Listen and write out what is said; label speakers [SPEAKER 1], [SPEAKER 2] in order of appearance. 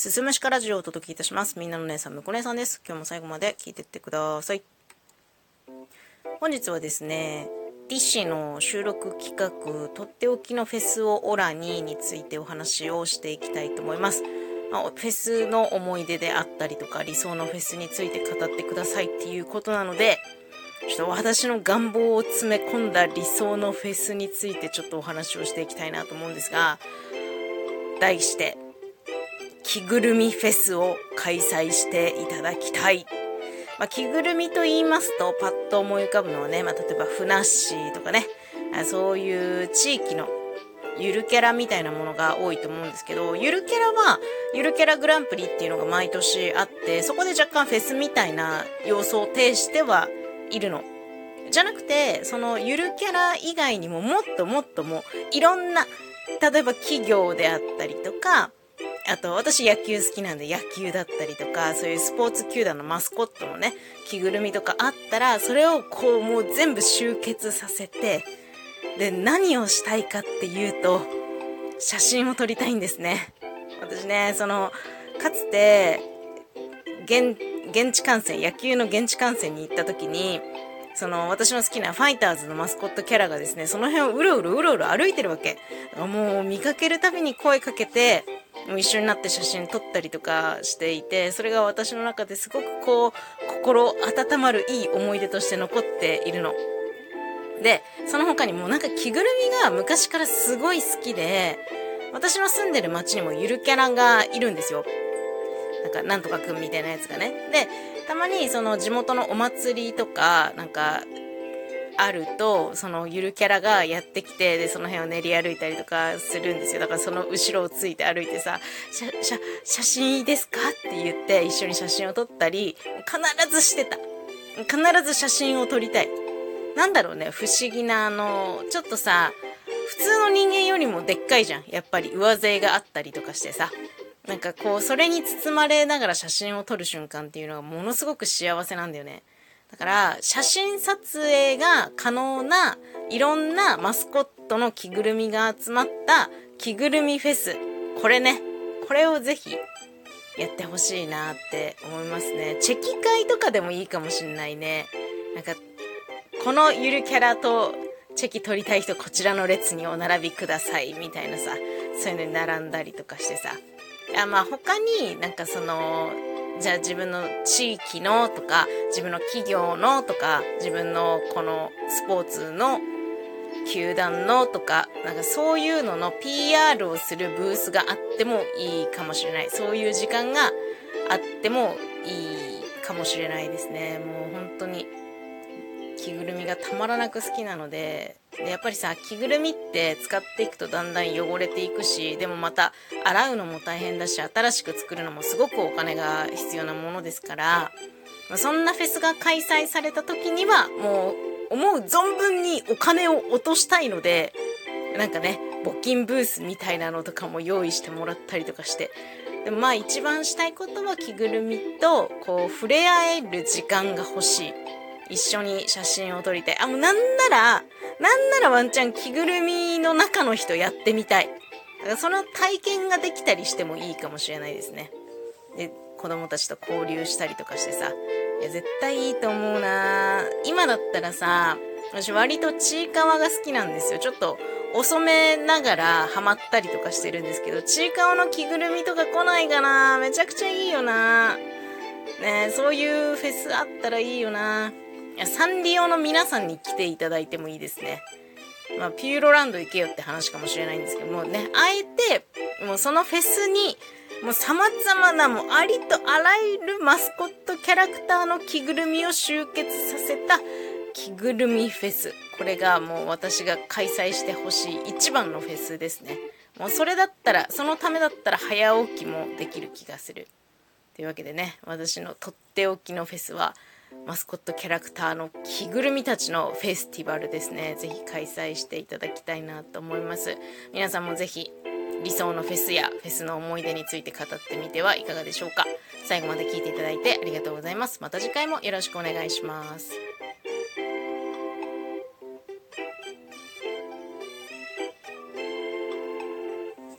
[SPEAKER 1] すすむしかラジオをお届けいたします。みんなの姉さん、むこ姉さんです。今日も最後まで聞いてってください。本日はですね、ティッシーの収録企画、とっておきのフェスをオラにについてお話をしていきたいと思います。まあ、フェスの思い出であったりとか、理想のフェスについて語ってくださいっていうことなので、ちょっと私の願望を詰め込んだ理想のフェスについてちょっとお話をしていきたいなと思うんですが、題して、着ぐるみフェスを開催していただきたい。まあ、着ぐるみと言いますと、パッと思い浮かぶのはね、まあ、例えばふなっしーとかね、そういう地域のゆるキャラみたいなものが多いと思うんですけど、ゆるキャラは、ゆるキャラグランプリっていうのが毎年あって、そこで若干フェスみたいな要素を呈してはいるの。じゃなくて、そのゆるキャラ以外にももっともっともいろんな、例えば企業であったりとか、あと、私野球好きなんで野球だったりとか、そういうスポーツ球団のマスコットのね、着ぐるみとかあったら、それをこうもう全部集結させて、で、何をしたいかっていうと、写真を撮りたいんですね。私ね、その、かつて、現、現地観戦、野球の現地観戦に行った時に、その私の好きなファイターズのマスコットキャラがですね、その辺をうろうろうろうろ歩いてるわけ。もう見かけるたびに声かけて、一緒になって写真撮ったりとかしていて、それが私の中ですごくこう、心温まるいい思い出として残っているの。で、その他にもなんか着ぐるみが昔からすごい好きで、私の住んでる街にもゆるキャラがいるんですよ。なんか、なんとかくんみたいなやつがね。で、たまにその地元のお祭りとか、なんか、あると、そのゆるキャラがやってきて、で、その辺を練り歩いたりとかするんですよ。だからその後ろをついて歩いてさ、しゃ、しゃ、写真ですか？って言って一緒に写真を撮ったり、必ずしてた。必ず写真を撮りたい。なんだろうね、不思議なあの、ちょっとさ、普通の人間よりもでっかいじゃん。やっぱり上背があったりとかしてさ。なんかこう、それに包まれながら写真を撮る瞬間っていうのがものすごく幸せなんだよね。だから、写真撮影が可能ないろんなマスコットの着ぐるみが集まった着ぐるみフェス。これね、これをぜひやってほしいなって思いますね。チェキ会とかでもいいかもしんないね。なんか、このゆるキャラとチェキ取りたい人こちらの列にお並びくださいみたいなさ、そういうのに並んだりとかしてさ。あまあ他になんかその、じゃあ自分の地域のとか、自分の企業のとか、自分のこのスポーツの球団のとか、なんかそういうのの PR をするブースがあってもいいかもしれない。そういう時間があってもいいかもしれないですね。もう本当に着ぐるみがたまらなく好きなので、やっぱりさ、着ぐるみって使っていくとだんだん汚れていくし、でもまた洗うのも大変だし、新しく作るのもすごくお金が必要なものですから、まそんなフェスが開催された時には、もう思う存分にお金を落としたいので、なんかね、募金ブースみたいなのとかも用意してもらったりとかして、でもまあ一番したいことは着ぐるみとこう触れ合える時間が欲しい。一緒に写真を撮りたい。あ、もうなんなら、なんならワンちゃん着ぐるみの中の人やってみたい。だからその体験ができたりしてもいいかもしれないですね。で、子供たちと交流したりとかしてさ。いや、絶対いいと思うな今だったらさ、私割とちいかわが好きなんですよ。ちょっと遅めながらハマったりとかしてるんですけど、ちいかわの着ぐるみとか来ないかなめちゃくちゃいいよなねそういうフェスあったらいいよなサンリオの皆さんに来ていただいてもいいですね。まあ、ピューロランド行けよって話かもしれないんですけどもね、あえて、もうそのフェスに、もう様々なもうありとあらゆるマスコットキャラクターの着ぐるみを集結させた着ぐるみフェス。これがもう私が開催してほしい一番のフェスですね。もうそれだったら、そのためだったら早起きもできる気がする。というわけでね、私のとっておきのフェスは、マスコットキャラクターの着ぐるみたちのフェスティバルですね。ぜひ開催していただきたいなと思います。皆さんもぜひ理想のフェスやフェスの思い出について語ってみてはいかがでしょうか。最後まで聞いていただいてありがとうございます。また次回もよろしくお願いします。